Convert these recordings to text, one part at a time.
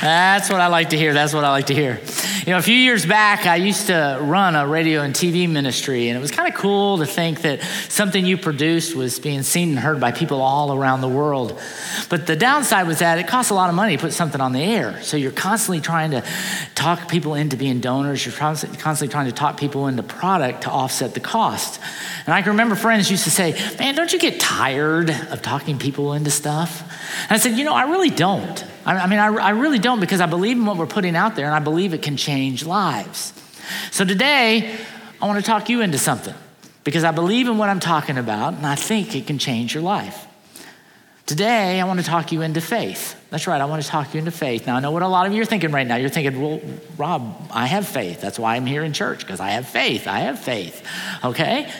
That's what I like to hear. That's what I like to hear. You know, a few years back, I used to run a radio and TV ministry, and it was kind of cool to think that something you produced was being seen and heard by people all around the world. But the downside was that it costs a lot of money to put something on the air. So you're constantly trying to talk people into being donors, you're constantly trying to talk people into product to offset the cost. And I can remember friends used to say, Man, don't you get tired of talking people into stuff? And I said, You know, I really don't. I mean, I, I really don't because I believe in what we're putting out there and I believe it can change lives. So today, I want to talk you into something because I believe in what I'm talking about and I think it can change your life. Today, I want to talk you into faith. That's right, I want to talk you into faith. Now, I know what a lot of you are thinking right now. You're thinking, well, Rob, I have faith. That's why I'm here in church, because I have faith. I have faith. Okay?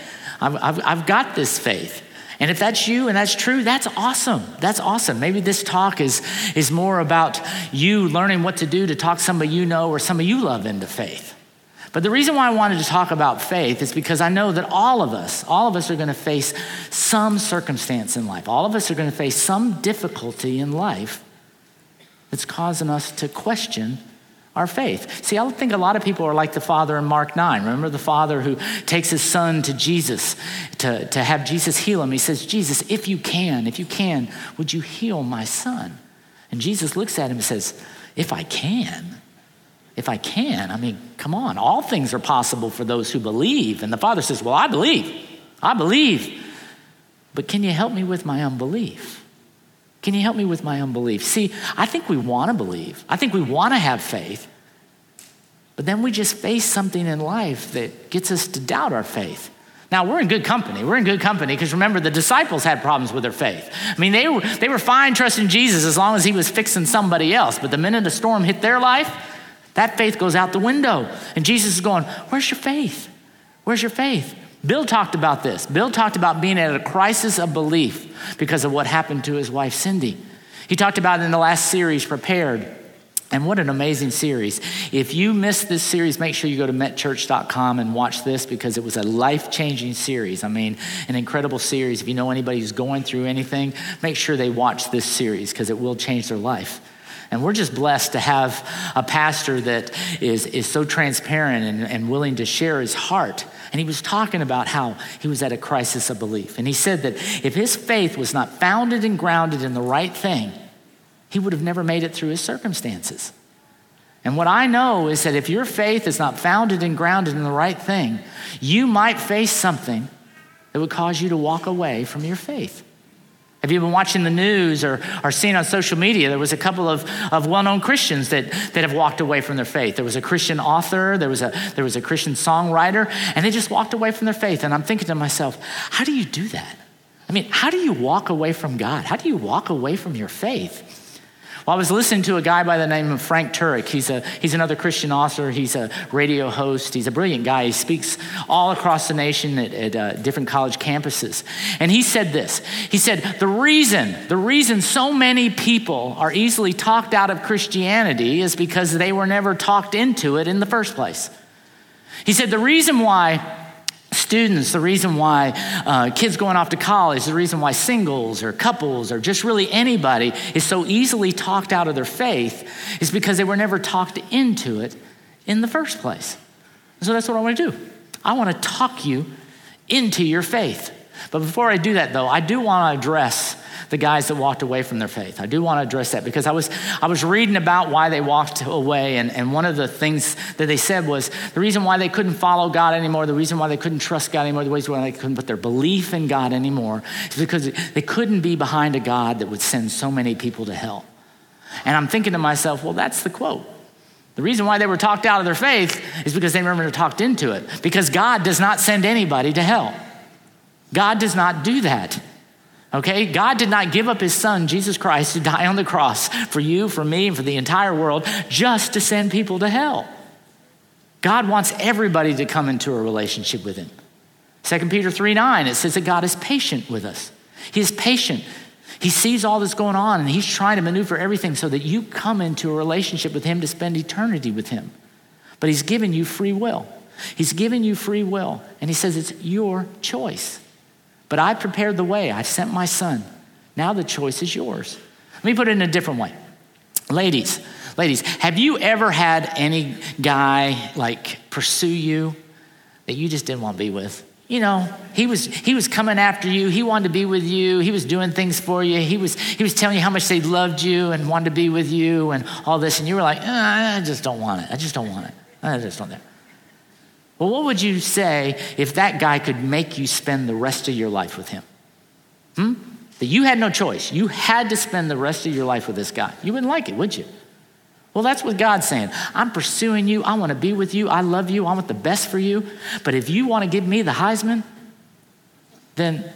I've, I've, I've got this faith. And if that's you and that's true, that's awesome. That's awesome. Maybe this talk is, is more about you learning what to do to talk somebody you know or somebody you love into faith. But the reason why I wanted to talk about faith is because I know that all of us, all of us are going to face some circumstance in life. All of us are going to face some difficulty in life that's causing us to question our faith. See, I think a lot of people are like the father in Mark 9. Remember the father who takes his son to Jesus to, to have Jesus heal him? He says, Jesus, if you can, if you can, would you heal my son? And Jesus looks at him and says, If I can, if I can, I mean, come on, all things are possible for those who believe. And the father says, Well, I believe, I believe. But can you help me with my unbelief? Can you help me with my unbelief? See, I think we want to believe. I think we want to have faith. But then we just face something in life that gets us to doubt our faith. Now, we're in good company. We're in good company because remember, the disciples had problems with their faith. I mean, they were, they were fine trusting Jesus as long as he was fixing somebody else. But the minute a storm hit their life, that faith goes out the window. And Jesus is going, Where's your faith? Where's your faith? Bill talked about this. Bill talked about being at a crisis of belief because of what happened to his wife, Cindy. He talked about it in the last series, Prepared. And what an amazing series. If you missed this series, make sure you go to metchurch.com and watch this because it was a life changing series. I mean, an incredible series. If you know anybody who's going through anything, make sure they watch this series because it will change their life. And we're just blessed to have a pastor that is, is so transparent and, and willing to share his heart and he was talking about how he was at a crisis of belief. And he said that if his faith was not founded and grounded in the right thing, he would have never made it through his circumstances. And what I know is that if your faith is not founded and grounded in the right thing, you might face something that would cause you to walk away from your faith. Have you been watching the news or, or seen on social media? There was a couple of, of well known Christians that, that have walked away from their faith. There was a Christian author, there was, a, there was a Christian songwriter, and they just walked away from their faith. And I'm thinking to myself, how do you do that? I mean, how do you walk away from God? How do you walk away from your faith? Well, I was listening to a guy by the name of Frank Turek. He's, a, he's another Christian author. He's a radio host. He's a brilliant guy. He speaks all across the nation at, at uh, different college campuses. And he said this He said, The reason, the reason so many people are easily talked out of Christianity is because they were never talked into it in the first place. He said, The reason why students, the reason why uh, kids going off to college, the reason why singles or couples or just really anybody is so easily talked out of their faith is because they were never talked into it in the first place. So that's what I want to do. I want to talk you into your faith. But before I do that, though, I do want to address the guys that walked away from their faith. I do want to address that because I was, I was reading about why they walked away, and, and one of the things that they said was the reason why they couldn't follow God anymore, the reason why they couldn't trust God anymore, the reason why they couldn't put their belief in God anymore is because they couldn't be behind a God that would send so many people to hell. And I'm thinking to myself, well, that's the quote. The reason why they were talked out of their faith is because they never talked into it. Because God does not send anybody to hell. God does not do that. Okay? God did not give up his son, Jesus Christ, to die on the cross for you, for me, and for the entire world just to send people to hell. God wants everybody to come into a relationship with him. 2 Peter 3 9, it says that God is patient with us. He is patient. He sees all that's going on and he's trying to maneuver everything so that you come into a relationship with him to spend eternity with him. But he's given you free will. He's given you free will. And he says it's your choice. But I prepared the way. I sent my son. Now the choice is yours. Let me put it in a different way. Ladies, ladies, have you ever had any guy like pursue you that you just didn't want to be with? You know, he was he was coming after you. He wanted to be with you. He was doing things for you. He was he was telling you how much they loved you and wanted to be with you and all this. And you were like, ah, I just don't want it. I just don't want it. I just don't. Well, what would you say if that guy could make you spend the rest of your life with him? Hmm? That you had no choice. You had to spend the rest of your life with this guy. You wouldn't like it, would you? Well, that's what God's saying. I'm pursuing you. I want to be with you. I love you. I want the best for you. But if you want to give me the Heisman, then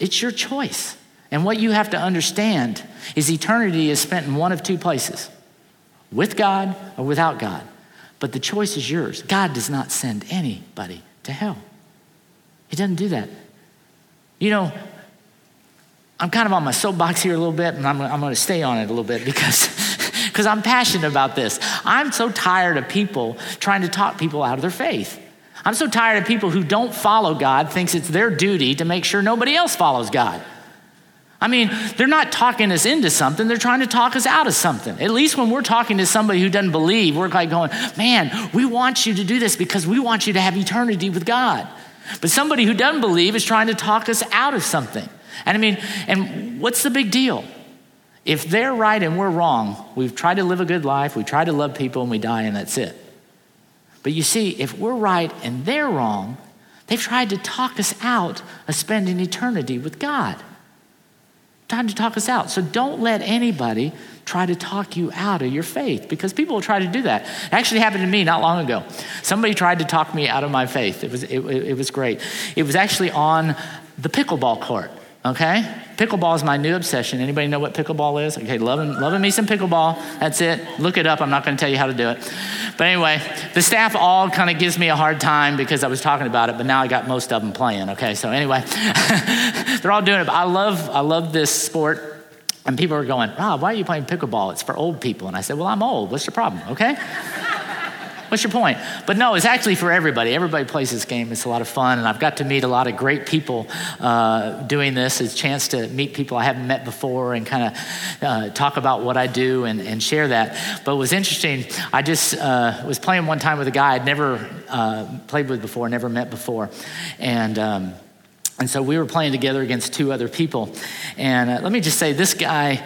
it's your choice. And what you have to understand is eternity is spent in one of two places with God or without God. But the choice is yours. God does not send anybody to hell, He doesn't do that. You know, I'm kind of on my soapbox here a little bit, and I'm, I'm going to stay on it a little bit because. Because I'm passionate about this. I'm so tired of people trying to talk people out of their faith. I'm so tired of people who don't follow God, thinks it's their duty to make sure nobody else follows God. I mean, they're not talking us into something, they're trying to talk us out of something. At least when we're talking to somebody who doesn't believe, we're like going, man, we want you to do this because we want you to have eternity with God. But somebody who doesn't believe is trying to talk us out of something. And I mean, and what's the big deal? If they're right and we're wrong, we've tried to live a good life, we try to love people, and we die, and that's it. But you see, if we're right and they're wrong, they've tried to talk us out of spending eternity with God trying to talk us out. So don't let anybody try to talk you out of your faith because people will try to do that. It actually happened to me not long ago. Somebody tried to talk me out of my faith. It was, it, it was great. It was actually on the pickleball court, okay? Pickleball is my new obsession. Anybody know what pickleball is? Okay, loving, loving me some pickleball. That's it. Look it up. I'm not going to tell you how to do it. But anyway, the staff all kind of gives me a hard time because I was talking about it, but now I got most of them playing. Okay, so anyway, they're all doing it. But I love, I love this sport. And people are going, Rob, why are you playing pickleball? It's for old people. And I said, Well, I'm old. What's your problem? Okay? What's your point? But no, it's actually for everybody. Everybody plays this game. It's a lot of fun, and I've got to meet a lot of great people uh, doing this. It's a chance to meet people I haven't met before and kind of uh, talk about what I do and, and, share that. But it was interesting. I just uh, was playing one time with a guy I'd never uh, played with before, never met before, and. Um, and so we were playing together against two other people. And uh, let me just say, this guy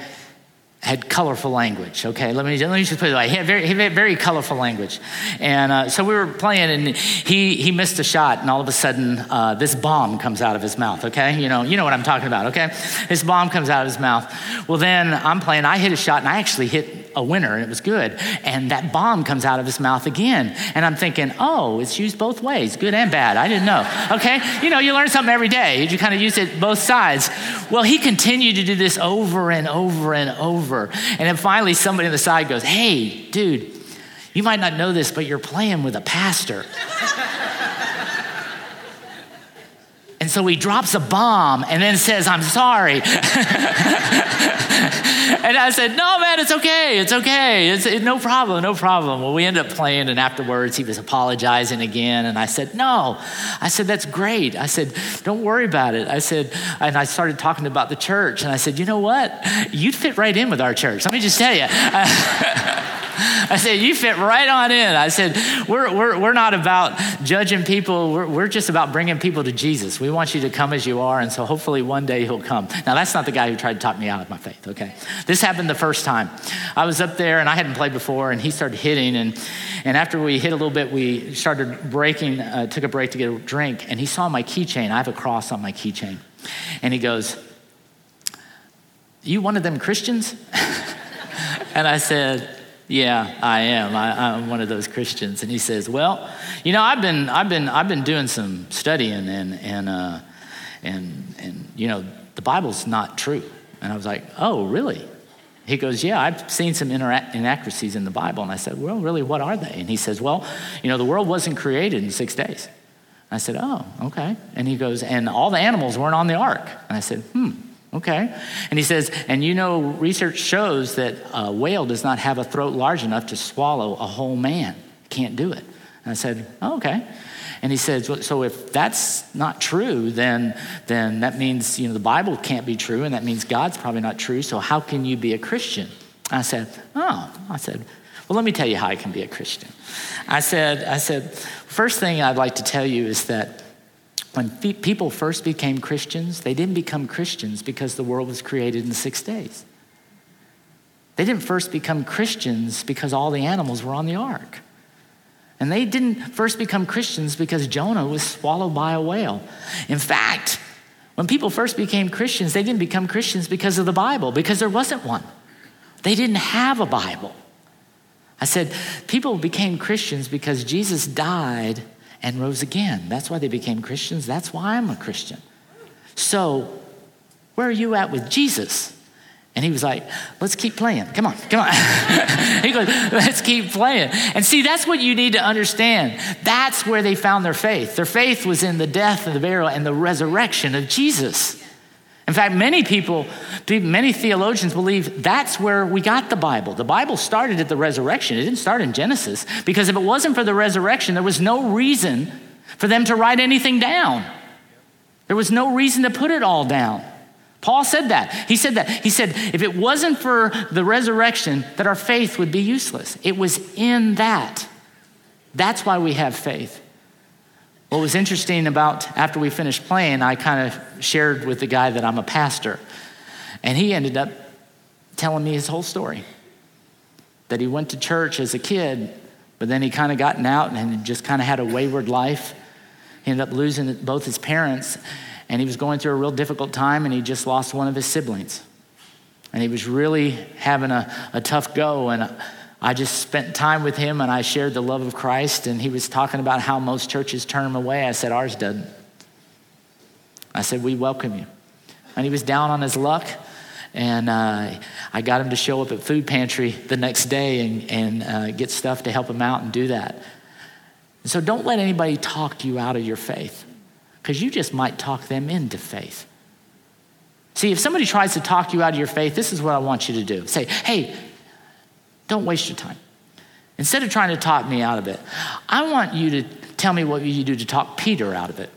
had colorful language. Okay, let me, let me just put it away. He had very, he had very colorful language. And uh, so we were playing, and he, he missed a shot, and all of a sudden, uh, this bomb comes out of his mouth. Okay, you know, you know what I'm talking about. Okay, this bomb comes out of his mouth. Well, then I'm playing, I hit a shot, and I actually hit a winner and it was good. And that bomb comes out of his mouth again. And I'm thinking, oh, it's used both ways, good and bad. I didn't know. Okay? You know, you learn something every day. You kind of use it both sides. Well, he continued to do this over and over and over. And then finally, somebody on the side goes, hey, dude, you might not know this, but you're playing with a pastor. And so he drops a bomb and then says, I'm sorry. and I said, No, man, it's okay. It's okay. It's it, no problem. No problem. Well, we ended up playing, and afterwards he was apologizing again. And I said, No. I said, That's great. I said, Don't worry about it. I said, and I started talking about the church. And I said, You know what? You'd fit right in with our church. Let me just tell you. I said, You fit right on in. I said, We're, we're, we're not about judging people. We're, we're just about bringing people to Jesus. We want you to come as you are. And so hopefully one day he'll come. Now, that's not the guy who tried to talk me out of my faith, okay? This happened the first time. I was up there and I hadn't played before, and he started hitting. And, and after we hit a little bit, we started breaking, uh, took a break to get a drink. And he saw my keychain. I have a cross on my keychain. And he goes, You one of them Christians? and I said, yeah, I am. I, am one of those Christians. And he says, Well, you know, I've been, I've been, I've been doing some studying and, and, uh, and, and, you know, the Bible's not true. And I was like, Oh, really? He goes, Yeah, I've seen some inaccuracies in the Bible. And I said, Well, really, what are they? And he says, Well, you know, the world wasn't created in six days. I said, Oh, okay. And he goes, And all the animals weren't on the ark. And I said, Hmm, okay. And he says, And you know, research shows that a whale does not have a throat large enough to swallow a whole man. Can't do it. And I said, oh, Okay. And he says, so if that's not true, then, then that means, you know, the Bible can't be true, and that means God's probably not true, so how can you be a Christian? I said, oh, I said, well, let me tell you how I can be a Christian. I said, I said, first thing I'd like to tell you is that when people first became Christians, they didn't become Christians because the world was created in six days. They didn't first become Christians because all the animals were on the ark. And they didn't first become Christians because Jonah was swallowed by a whale. In fact, when people first became Christians, they didn't become Christians because of the Bible, because there wasn't one. They didn't have a Bible. I said, people became Christians because Jesus died and rose again. That's why they became Christians. That's why I'm a Christian. So, where are you at with Jesus? And he was like, let's keep playing. Come on, come on. he goes, let's keep playing. And see, that's what you need to understand. That's where they found their faith. Their faith was in the death and the burial and the resurrection of Jesus. In fact, many people, many theologians believe that's where we got the Bible. The Bible started at the resurrection, it didn't start in Genesis, because if it wasn't for the resurrection, there was no reason for them to write anything down. There was no reason to put it all down. Paul said that. He said that. He said, if it wasn't for the resurrection, that our faith would be useless. It was in that. That's why we have faith. What was interesting about after we finished playing, I kind of shared with the guy that I'm a pastor. And he ended up telling me his whole story that he went to church as a kid, but then he kind of gotten out and just kind of had a wayward life. He ended up losing both his parents and he was going through a real difficult time and he just lost one of his siblings. And he was really having a, a tough go. And I just spent time with him and I shared the love of Christ. And he was talking about how most churches turn him away. I said, Ours doesn't. I said, We welcome you. And he was down on his luck. And uh, I got him to show up at food pantry the next day and, and uh, get stuff to help him out and do that. And so don't let anybody talk you out of your faith because you just might talk them into faith. See, if somebody tries to talk you out of your faith, this is what I want you to do say, hey, don't waste your time. Instead of trying to talk me out of it, I want you to tell me what you do to talk Peter out of it.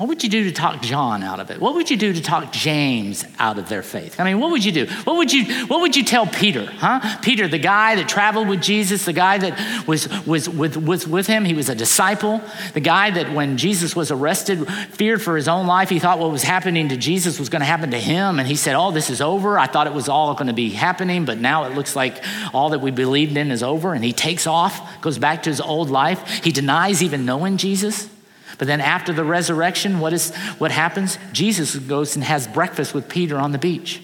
What would you do to talk John out of it? What would you do to talk James out of their faith? I mean, what would you do? What would you, what would you tell Peter, huh? Peter, the guy that traveled with Jesus, the guy that was, was, with, was with him, he was a disciple, the guy that when Jesus was arrested, feared for his own life. He thought what was happening to Jesus was going to happen to him. And he said, Oh, this is over. I thought it was all going to be happening, but now it looks like all that we believed in is over. And he takes off, goes back to his old life. He denies even knowing Jesus. But then after the resurrection, what, is, what happens? Jesus goes and has breakfast with Peter on the beach.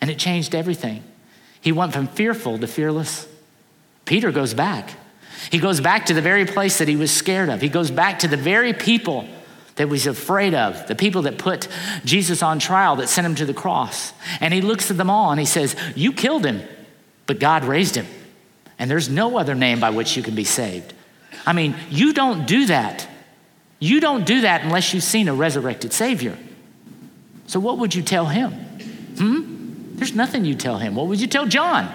And it changed everything. He went from fearful to fearless. Peter goes back. He goes back to the very place that he was scared of. He goes back to the very people that he was afraid of, the people that put Jesus on trial, that sent him to the cross. And he looks at them all and he says, You killed him, but God raised him. And there's no other name by which you can be saved. I mean, you don't do that you don't do that unless you've seen a resurrected Savior. So, what would you tell him? Hmm? There's nothing you tell him. What would you tell John?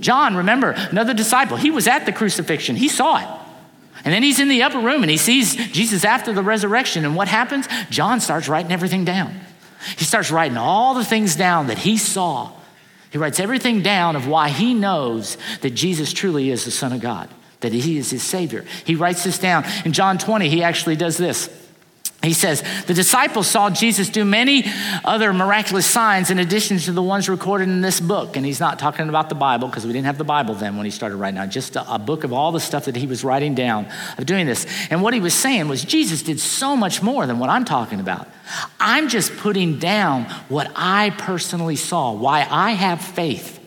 John, remember, another disciple, he was at the crucifixion, he saw it. And then he's in the upper room and he sees Jesus after the resurrection. And what happens? John starts writing everything down. He starts writing all the things down that he saw. He writes everything down of why he knows that Jesus truly is the Son of God that he is his Savior. He writes this down. In John 20, he actually does this. He says, The disciples saw Jesus do many other miraculous signs in addition to the ones recorded in this book. And he's not talking about the Bible because we didn't have the Bible then when he started writing down, just a, a, book of all the stuff that he was writing down of doing this. And what he was saying was, Jesus did so much more than what I'm talking about. I'm just putting down what I personally saw, why I have faith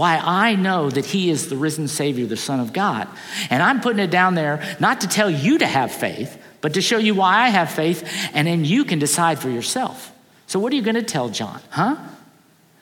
why I know that He is the risen Savior, the Son of God. And I'm putting it down there not to tell you to have faith, but to show you why I have faith, and then you can decide for yourself. So, what are you going to tell John, huh?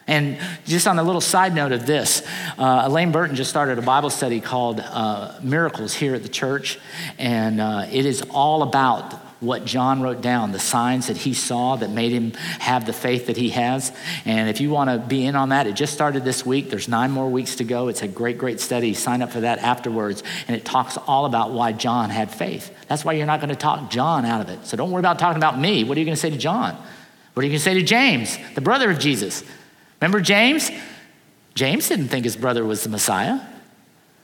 And just on a little side note of this, uh, Elaine Burton just started a Bible study called uh, Miracles here at the church. And uh, it is all about what John wrote down, the signs that he saw that made him have the faith that he has. And if you want to be in on that, it just started this week. There's nine more weeks to go. It's a great, great study. Sign up for that afterwards. And it talks all about why John had faith. That's why you're not going to talk John out of it. So don't worry about talking about me. What are you going to say to John? What are you going to say to James, the brother of Jesus? Remember James? James didn't think his brother was the Messiah.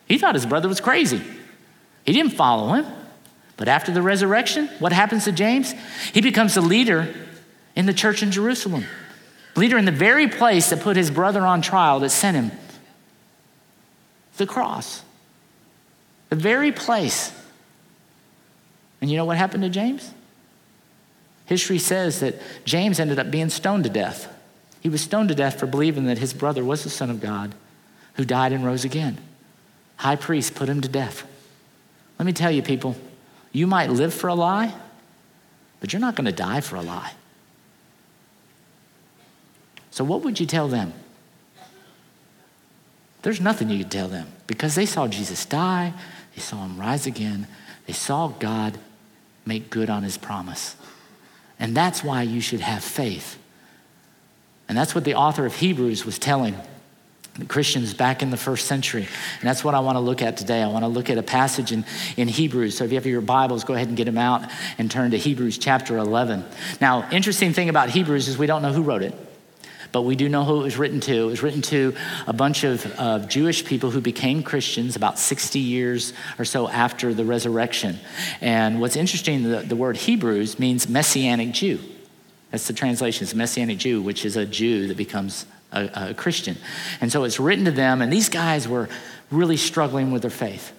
He thought his brother was crazy. He didn't follow him. But after the resurrection, what happens to James? He becomes a leader in the church in Jerusalem, leader in the very place that put his brother on trial that sent him the cross. The very place. And you know what happened to James? History says that James ended up being stoned to death. He was stoned to death for believing that his brother was the Son of God who died and rose again. High priest put him to death. Let me tell you, people, you might live for a lie, but you're not going to die for a lie. So, what would you tell them? There's nothing you could tell them because they saw Jesus die, they saw him rise again, they saw God make good on his promise. And that's why you should have faith. And that's what the author of Hebrews was telling Christians back in the first century. And that's what I want to look at today. I want to look at a passage in, in Hebrews. So if you have your Bibles, go ahead and get them out and turn to Hebrews chapter 11. Now, interesting thing about Hebrews is we don't know who wrote it, but we do know who it was written to. It was written to a bunch of, of Jewish people who became Christians about 60 years or so after the resurrection. And what's interesting, the, the word Hebrews means Messianic Jew. That's the translation. It's Messianic Jew, which is a Jew that becomes a, a Christian. And so it's written to them, and these guys were really struggling with their faith.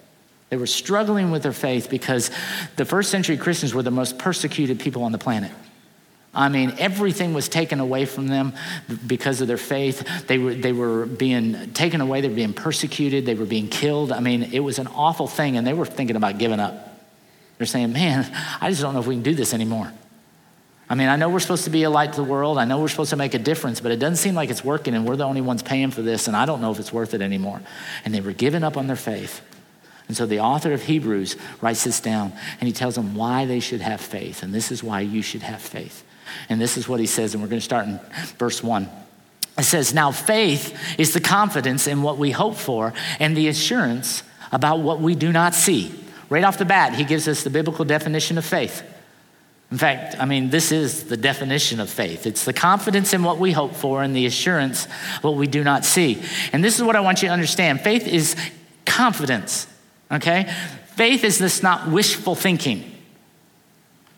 They were struggling with their faith because the first century Christians were the most persecuted people on the planet. I mean, everything was taken away from them because of their faith. They were, they were being taken away, they were being persecuted, they were being killed. I mean, it was an awful thing, and they were thinking about giving up. They're saying, Man, I just don't know if we can do this anymore. I mean, I know we're supposed to be a light to the world. I know we're supposed to make a difference, but it doesn't seem like it's working, and we're the only ones paying for this, and I don't know if it's worth it anymore. And they were giving up on their faith. And so the author of Hebrews writes this down, and he tells them why they should have faith. And this is why you should have faith. And this is what he says, and we're going to start in verse 1. It says, Now faith is the confidence in what we hope for and the assurance about what we do not see. Right off the bat, he gives us the biblical definition of faith. In fact, I mean, this is the definition of faith it's the confidence in what we hope for and the assurance what we do not see. And this is what I want you to understand faith is confidence, okay? Faith is this not wishful thinking.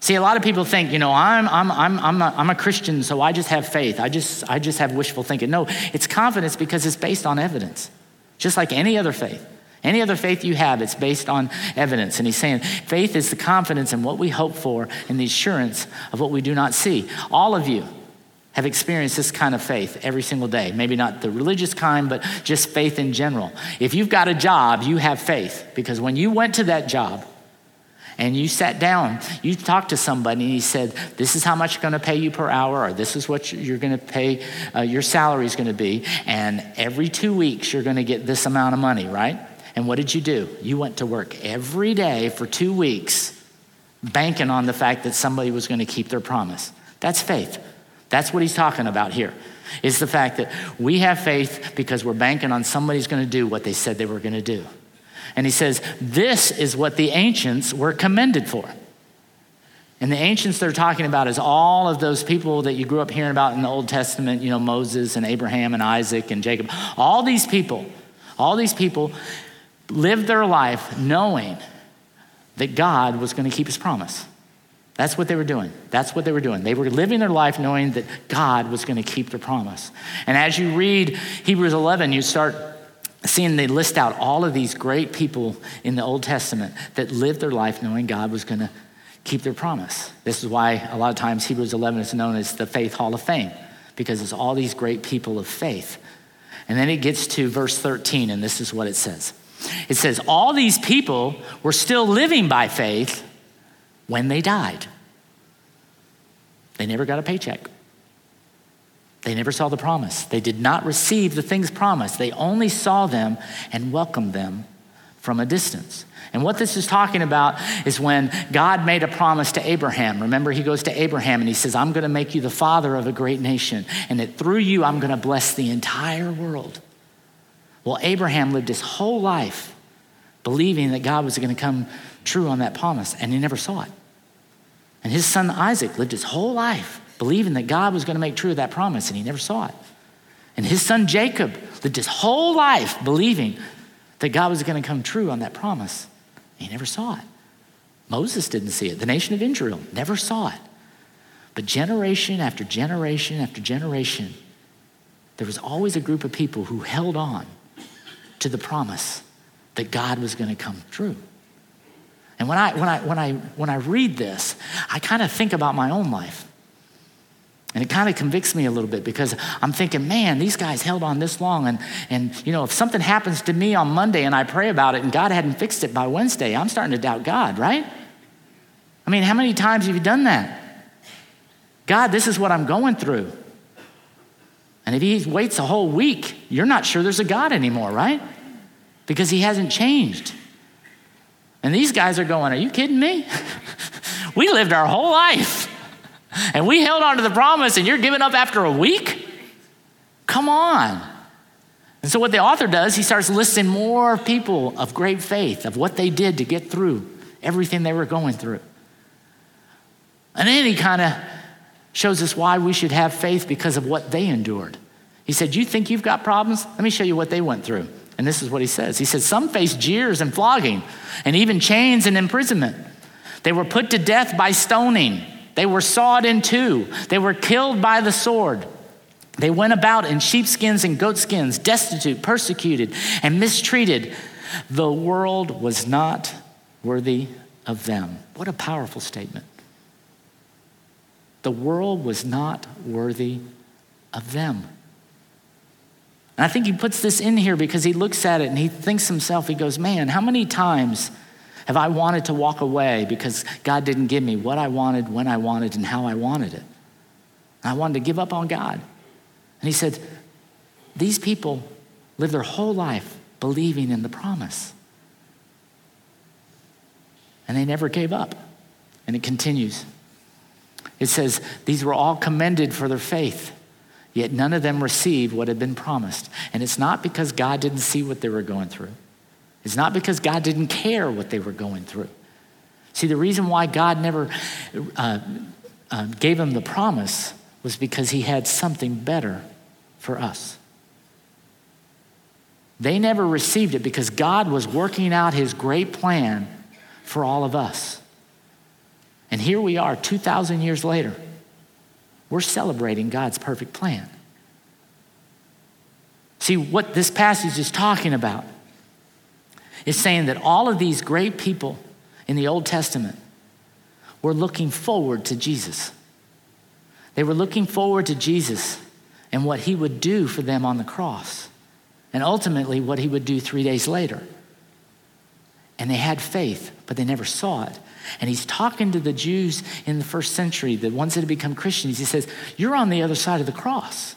See, a lot of people think, you know, I'm, I'm, I'm, I'm, a, I'm a Christian, so I just have faith. I just, I just have wishful thinking. No, it's confidence because it's based on evidence, just like any other faith. Any other faith you have, it's based on evidence. And he's saying faith is the confidence in what we hope for and the assurance of what we do not see. All of you have experienced this kind of faith every single day. Maybe not the religious kind, but just faith in general. If you've got a job, you have faith because when you went to that job, and you sat down, you talked to somebody, and he said, This is how much I'm going to pay you per hour, or this is what you're going to pay, uh, your salary is going to be. And every two weeks, you're going to get this amount of money, right? And what did you do? You went to work every day for two weeks, banking on the fact that somebody was going to keep their promise. That's faith. That's what he's talking about here. Is the fact that we have faith because we're banking on somebody's going to do what they said they were going to do. And he says, This is what the ancients were commended for. And the ancients they're talking about is all of those people that you grew up hearing about in the Old Testament, you know, Moses and Abraham and Isaac and Jacob. All these people, all these people lived their life knowing that God was going to keep his promise. That's what they were doing. That's what they were doing. They were living their life knowing that God was going to keep their promise. And as you read Hebrews 11, you start seeing they list out all of these great people in the Old Testament that lived their life knowing God was going to keep their promise. This is why a lot of times Hebrews 11 is known as the Faith Hall of Fame, because it's all these great people of faith. And then it gets to verse 13, and this is what it says. It says, All these people were still living by faith, when they died. They never got a paycheck. They never saw the promise. They did not receive the things promised. They only saw them and welcomed them from a distance. And what this is talking about is when God made a promise to Abraham. Remember, he goes to Abraham and he says, I'm going to make you the father of a great nation, and that through you, I'm going to bless the entire world. Well, Abraham lived his whole life believing that God was going to come true on that promise, and he never saw it. And his son Isaac lived his whole life believing that God was going to make true that promise, and he never saw it. And his son Jacob lived his whole life believing that God was going to come true on that promise. And he never saw it. Moses didn't see it. The nation of Israel never saw it. But generation after generation after generation, there was always a group of people who held on to the promise that God was going to come true. And when I, when I, when I, when I read this, I kind of think about my own life. And it kind of convicts me a little bit because I'm thinking, man, these guys held on this long. And, and, you know, if something happens to me on Monday and I pray about it and God hadn't fixed it by Wednesday, I'm starting to doubt God, right? I mean, how many times have you done that? God, this is what I'm going through. And if he waits a whole week, you're not sure there's a God anymore, right? Because he hasn't changed. And these guys are going, Are you kidding me? we lived our whole life and we held on to the promise, and you're giving up after a week? Come on. And so, what the author does, he starts listing more people of great faith, of what they did to get through everything they were going through. And then he kind of shows us why we should have faith because of what they endured. He said, You think you've got problems? Let me show you what they went through. And this is what he says He says, Some faced jeers and flogging, and even chains and imprisonment. They were put to death by stoning. They were sawed in two. They were killed by the sword. They went about in sheepskins and goatskins, destitute, persecuted, and mistreated. The world was not worthy of them. What a powerful statement. The world was not worthy of them. And I think he puts this in here because he looks at it and he thinks himself, he goes, Man, how many times have I wanted to walk away because God didn't give me what I wanted, when I wanted, and how I wanted it? And I wanted to give up on God. And he said, These people live their whole life believing in the promise. And they never gave up. And it continues. It says, These were all commended for their faith, yet none of them received what had been promised. And it's not because God didn't see what they were going through. It's not because God didn't care what they were going through. See, the reason why God never uh, uh, gave them the promise was because he had something better for us. They never received it because God was working out his great plan for all of us. And here we are, 2,000 years later. We're celebrating God's perfect plan. See, what this passage is talking about is saying that all of these great people in the Old Testament were looking forward to Jesus. They were looking forward to Jesus and what he would do for them on the cross, and ultimately what he would do three days later. And they had faith, but they never saw it. And he's talking to the Jews in the first century, the ones that had become Christians. He says, You're on the other side of the cross.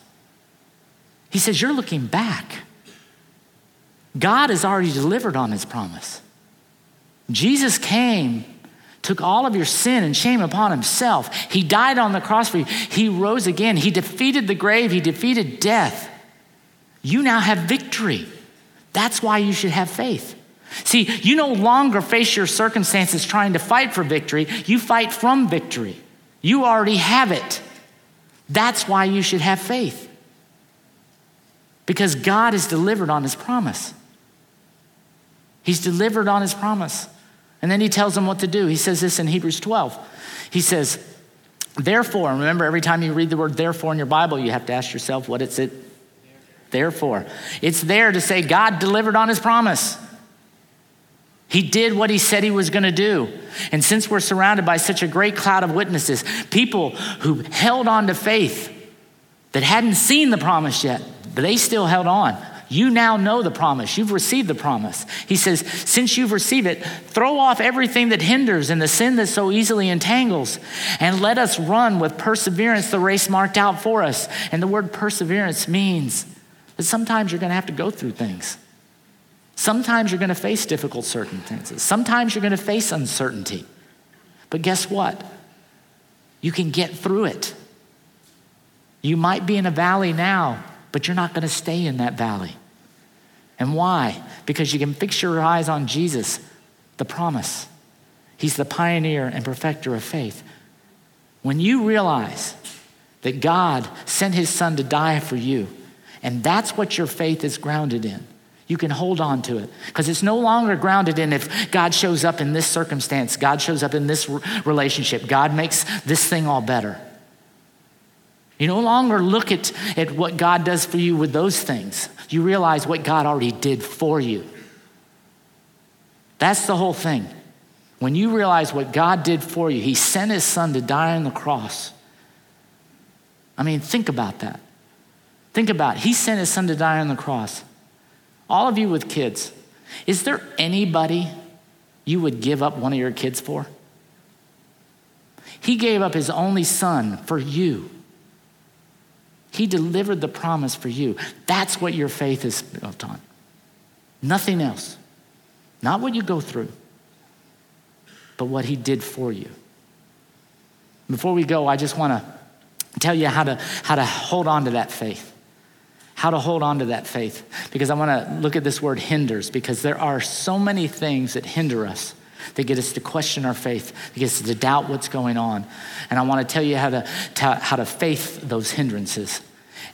He says, You're looking back. God has already delivered on his promise. Jesus came, took all of your sin and shame upon himself. He died on the cross for you. He rose again. He defeated the grave, he defeated death. You now have victory. That's why you should have faith. See, you no longer face your circumstances trying to fight for victory, you fight from victory. You already have it. That's why you should have faith. Because God has delivered on his promise. He's delivered on his promise. And then he tells them what to do. He says this in Hebrews 12. He says, Therefore, remember every time you read the word therefore in your Bible, you have to ask yourself, what is it? Therefore. It's there to say God delivered on his promise. He did what he said he was going to do. And since we're surrounded by such a great cloud of witnesses, people who held on to faith that hadn't seen the promise yet, but they still held on. You now know the promise. You've received the promise. He says, since you've received it, throw off everything that hinders and the sin that so easily entangles, and let us run with perseverance the race marked out for us. And the word perseverance means that sometimes you're going to have to go through things. Sometimes you're going to face difficult circumstances. Sometimes you're going to face uncertainty. But guess what? You can get through it. You might be in a valley now, but you're not going to stay in that valley. And why? Because you can fix your eyes on Jesus, the promise. He's the pioneer and perfecter of faith. When you realize that God sent his son to die for you, and that's what your faith is grounded in, you can hold on to it because it's no longer grounded in if God shows up in this circumstance, God shows up in this relationship, God makes this thing all better. You no longer look at, at what God does for you with those things. You realize what God already did for you. That's the whole thing. When you realize what God did for you, He sent His Son to die on the cross. I mean, think about that. Think about it. He sent His Son to die on the cross. All of you with kids, is there anybody you would give up one of your kids for? He gave up His only Son for you. He delivered the promise for you. That's what your faith is built on. Nothing else. Not what you go through, but what He did for you. Before we go, I just want to tell you how to, how to hold on to that faith. How to hold on to that faith. Because I want to look at this word hinders, because there are so many things that hinder us that get us to question our faith, that get us to doubt what's going on. And I want to tell you how to, to how to faith those hindrances.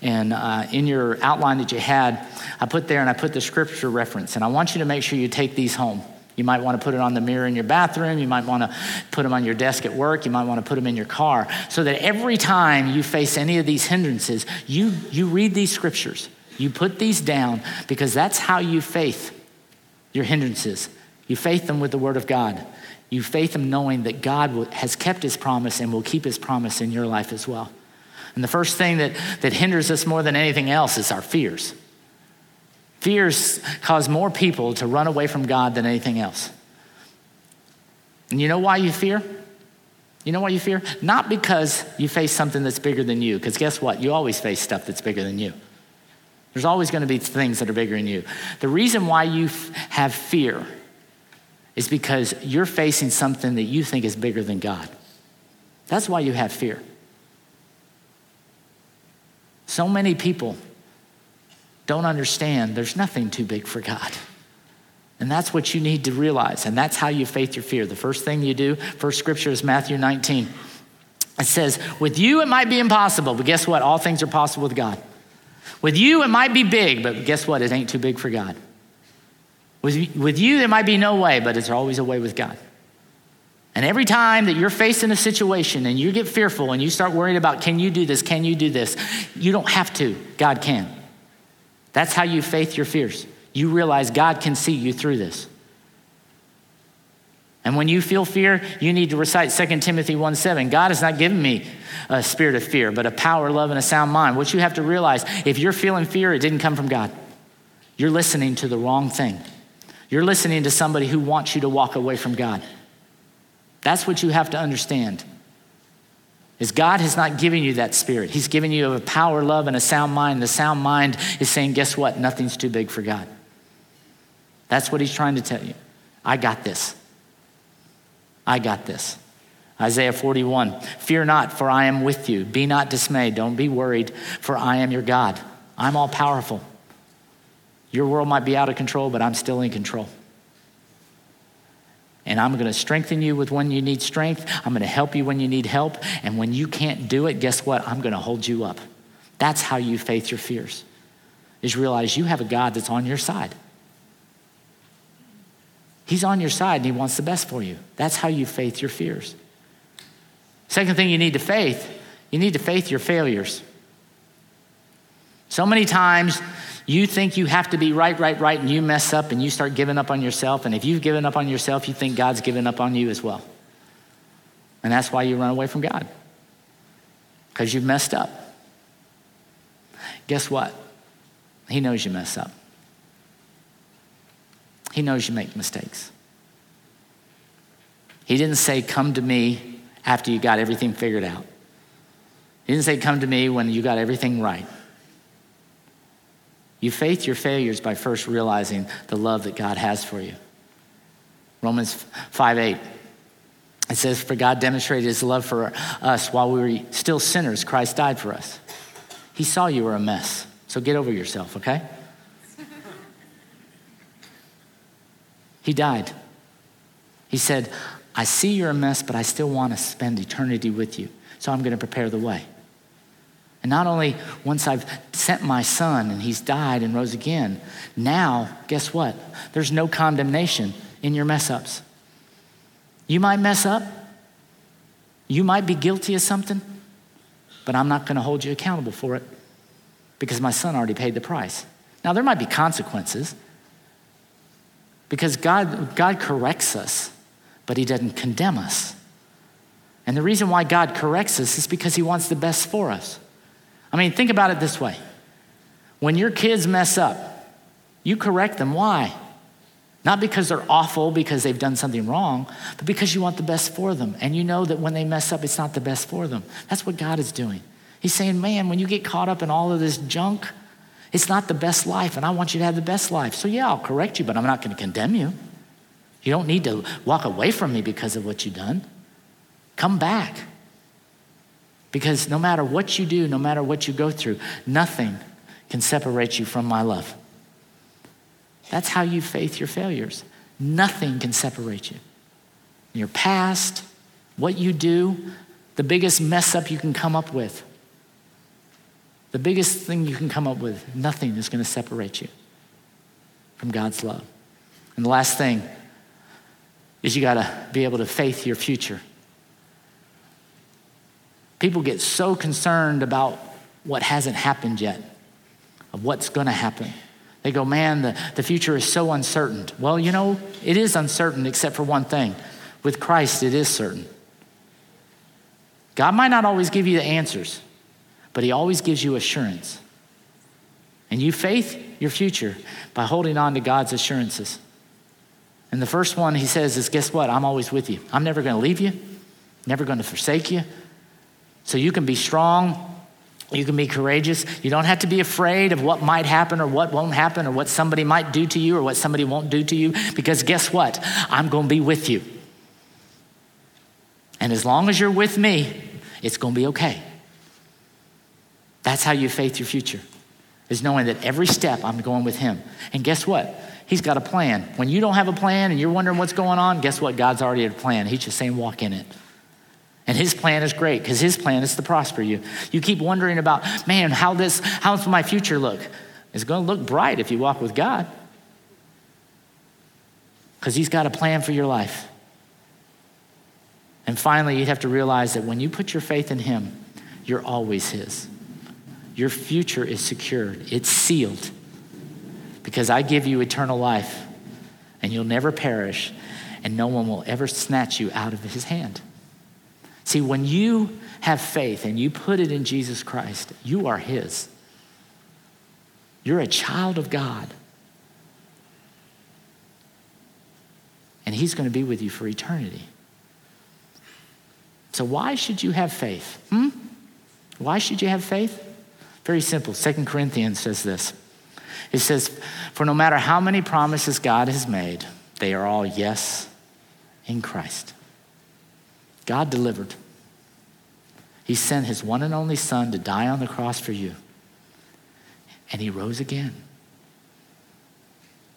And uh, in your outline that you had, I put there and I put the scripture reference. And I want you to make sure you take these home. You might want to put it on the mirror in your bathroom. You might want to put them on your desk at work. You might want to put them in your car so that every time you face any of these hindrances, you, you read these scriptures. You put these down because that's how you faith your hindrances. You faith them with the Word of God. You faith them knowing that God has kept His promise and will keep His promise in your life as well. And the first thing that, that hinders us more than anything else is our fears. Fears cause more people to run away from God than anything else. And you know why you fear? You know why you fear? Not because you face something that's bigger than you, because guess what? You always face stuff that's bigger than you. There's always going to be things that are bigger than you. The reason why you f- have fear is because you're facing something that you think is bigger than God. That's why you have fear. So many people don't understand there's nothing too big for God. And that's what you need to realize. And that's how you faith your fear. The first thing you do, first scripture is Matthew 19. It says, With you it might be impossible, but guess what? All things are possible with God. With you it might be big, but guess what? It ain't too big for God. With, with you, there might be no way, but it's always a way with God. And every time that you're facing a situation and you get fearful and you start worrying about, can you do this? Can you do this? You don't have to. God can. That's how you faith your fears. You realize God can see you through this. And when you feel fear, you need to recite 2 Timothy 1 7. God has not given me a spirit of fear, but a power, love, and a sound mind. What you have to realize if you're feeling fear, it didn't come from God. You're listening to the wrong thing. You're listening to somebody who wants you to walk away from God. That's what you have to understand. Is God has not given you that spirit. He's given you a power, love, and a sound mind. The sound mind is saying, guess what? Nothing's too big for God. That's what he's trying to tell you. I got this. I got this. Isaiah 41 Fear not, for I am with you. Be not dismayed. Don't be worried, for I am your God. I'm all powerful. Your world might be out of control, but I'm still in control. And I'm going to strengthen you with when you need strength. I'm going to help you when you need help. And when you can't do it, guess what? I'm going to hold you up. That's how you face your fears, is realize you have a God that's on your side. He's on your side and he wants the best for you. That's how you faith your fears. Second thing you need to faith, you need to faith your failures. So many times you think you have to be right, right, right, and you mess up and you start giving up on yourself. And if you've given up on yourself, you think God's given up on you as well. And that's why you run away from God, because you've messed up. Guess what? He knows you mess up. He knows you make mistakes. He didn't say, Come to me after you got everything figured out. He didn't say, Come to me when you got everything right. You faith your failures by first realizing the love that God has for you. Romans 5 8. It says, For God demonstrated his love for us while we were still sinners, Christ died for us. He saw you were a mess. So get over yourself, okay? he died. He said, I see you're a mess, but I still want to spend eternity with you. So I'm going to prepare the way. And not only once I've sent my son and he's died and rose again, now, guess what? There's no condemnation in your mess ups. You might mess up, you might be guilty of something, but I'm not going to hold you accountable for it because my son already paid the price. Now, there might be consequences because God, God corrects us, but he doesn't condemn us. And the reason why God corrects us is because he wants the best for us. I mean, think about it this way when your kids mess up, you correct them. Why? Not because they're awful, because they've done something wrong, but because you want the best for them. And you know that when they mess up, it's not the best for them. That's what God is doing. He's saying, man, when you get caught up in all of this junk, it's not the best life, and I want you to have the best life. So, yeah, I'll correct you, but I'm not going to condemn you. You don't need to walk away from me because of what you've done. Come back. Because no matter what you do, no matter what you go through, nothing can separate you from my love. That's how you faith your failures. Nothing can separate you. Your past, what you do, the biggest mess up you can come up with, the biggest thing you can come up with, nothing is going to separate you from God's love. And the last thing is you got to be able to faith your future. People get so concerned about what hasn't happened yet, of what's going to happen. They go, man, the, the future is so uncertain. Well, you know, it is uncertain except for one thing. With Christ, it is certain. God might not always give you the answers, but He always gives you assurance. And you faith your future by holding on to God's assurances. And the first one He says is, guess what? I'm always with you. I'm never going to leave you, never going to forsake you. So you can be strong you can be courageous. You don't have to be afraid of what might happen or what won't happen or what somebody might do to you or what somebody won't do to you because guess what? I'm going to be with you. And as long as you're with me, it's going to be okay. That's how you faith your future, is knowing that every step I'm going with Him. And guess what? He's got a plan. When you don't have a plan and you're wondering what's going on, guess what? God's already had a plan. He's just saying, walk in it. And his plan is great because his plan is to prosper you. You keep wondering about, man, how this, how's my future look? It's going to look bright if you walk with God. Because he's got a plan for your life. And finally, you'd have to realize that when you put your faith in him, you're always his. Your future is secured, it's sealed. Because I give you eternal life, and you'll never perish, and no one will ever snatch you out of his hand. See, when you have faith and you put it in Jesus Christ, you are His. You're a child of God. And He's going to be with you for eternity. So, why should you have faith? Hmm? Why should you have faith? Very simple. Second Corinthians says this it says, For no matter how many promises God has made, they are all yes in Christ. God delivered. He sent his one and only Son to die on the cross for you. And he rose again.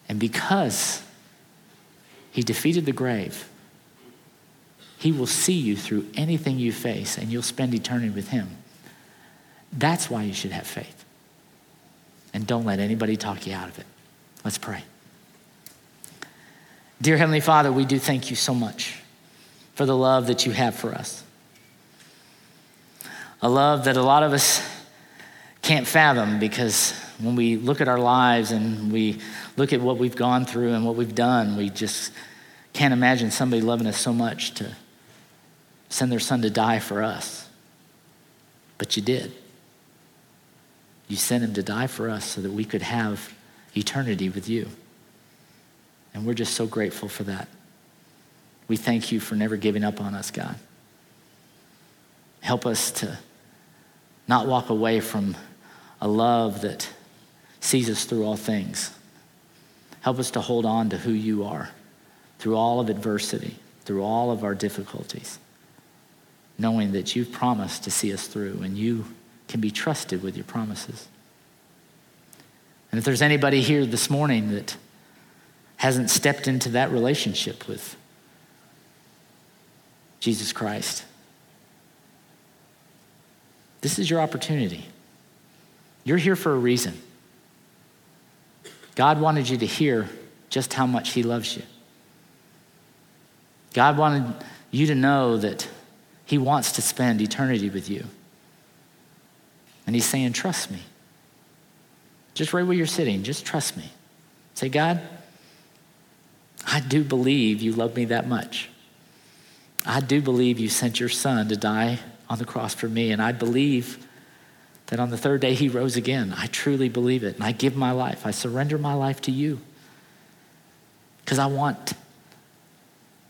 And because he defeated the grave, he will see you through anything you face and you'll spend eternity with him. That's why you should have faith. And don't let anybody talk you out of it. Let's pray. Dear Heavenly Father, we do thank you so much for the love that you have for us. A love that a lot of us can't fathom because when we look at our lives and we look at what we've gone through and what we've done, we just can't imagine somebody loving us so much to send their son to die for us. But you did. You sent him to die for us so that we could have eternity with you. And we're just so grateful for that. We thank you for never giving up on us, God. Help us to not walk away from a love that sees us through all things. Help us to hold on to who you are through all of adversity, through all of our difficulties, knowing that you've promised to see us through and you can be trusted with your promises. And if there's anybody here this morning that hasn't stepped into that relationship with Jesus Christ, this is your opportunity. You're here for a reason. God wanted you to hear just how much He loves you. God wanted you to know that He wants to spend eternity with you. And He's saying, Trust me. Just right where you're sitting, just trust me. Say, God, I do believe you love me that much. I do believe you sent your son to die on the cross for me, and I believe that on the third day he rose again. I truly believe it, and I give my life. I surrender my life to you because I want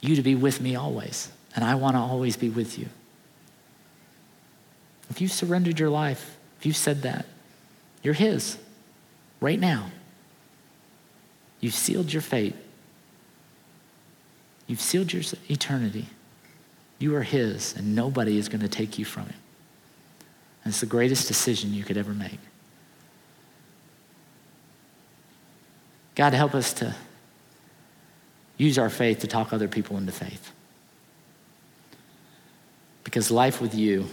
you to be with me always, and I want to always be with you. If you surrendered your life, if you said that, you're his right now. You've sealed your fate. You've sealed your eternity. You are His, and nobody is going to take you from Him. And it's the greatest decision you could ever make. God, help us to use our faith to talk other people into faith. Because life with you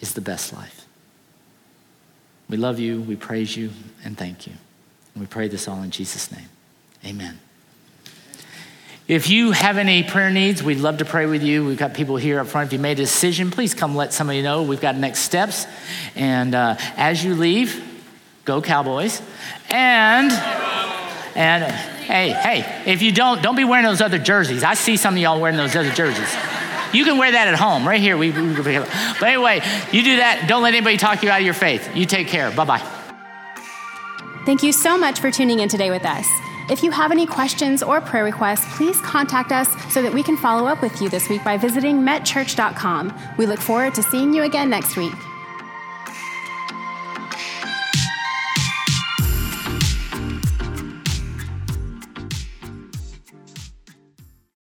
is the best life. We love you, we praise you, and thank you. And we pray this all in Jesus' name. Amen. If you have any prayer needs, we'd love to pray with you. We've got people here up front. If you made a decision, please come let somebody know. We've got next steps. And uh, as you leave, go Cowboys. And, and hey, hey, if you don't, don't be wearing those other jerseys. I see some of y'all wearing those other jerseys. You can wear that at home, right here. We, we, but anyway, you do that. Don't let anybody talk you out of your faith. You take care. Bye bye. Thank you so much for tuning in today with us. If you have any questions or prayer requests, please contact us so that we can follow up with you this week by visiting metchurch.com. We look forward to seeing you again next week.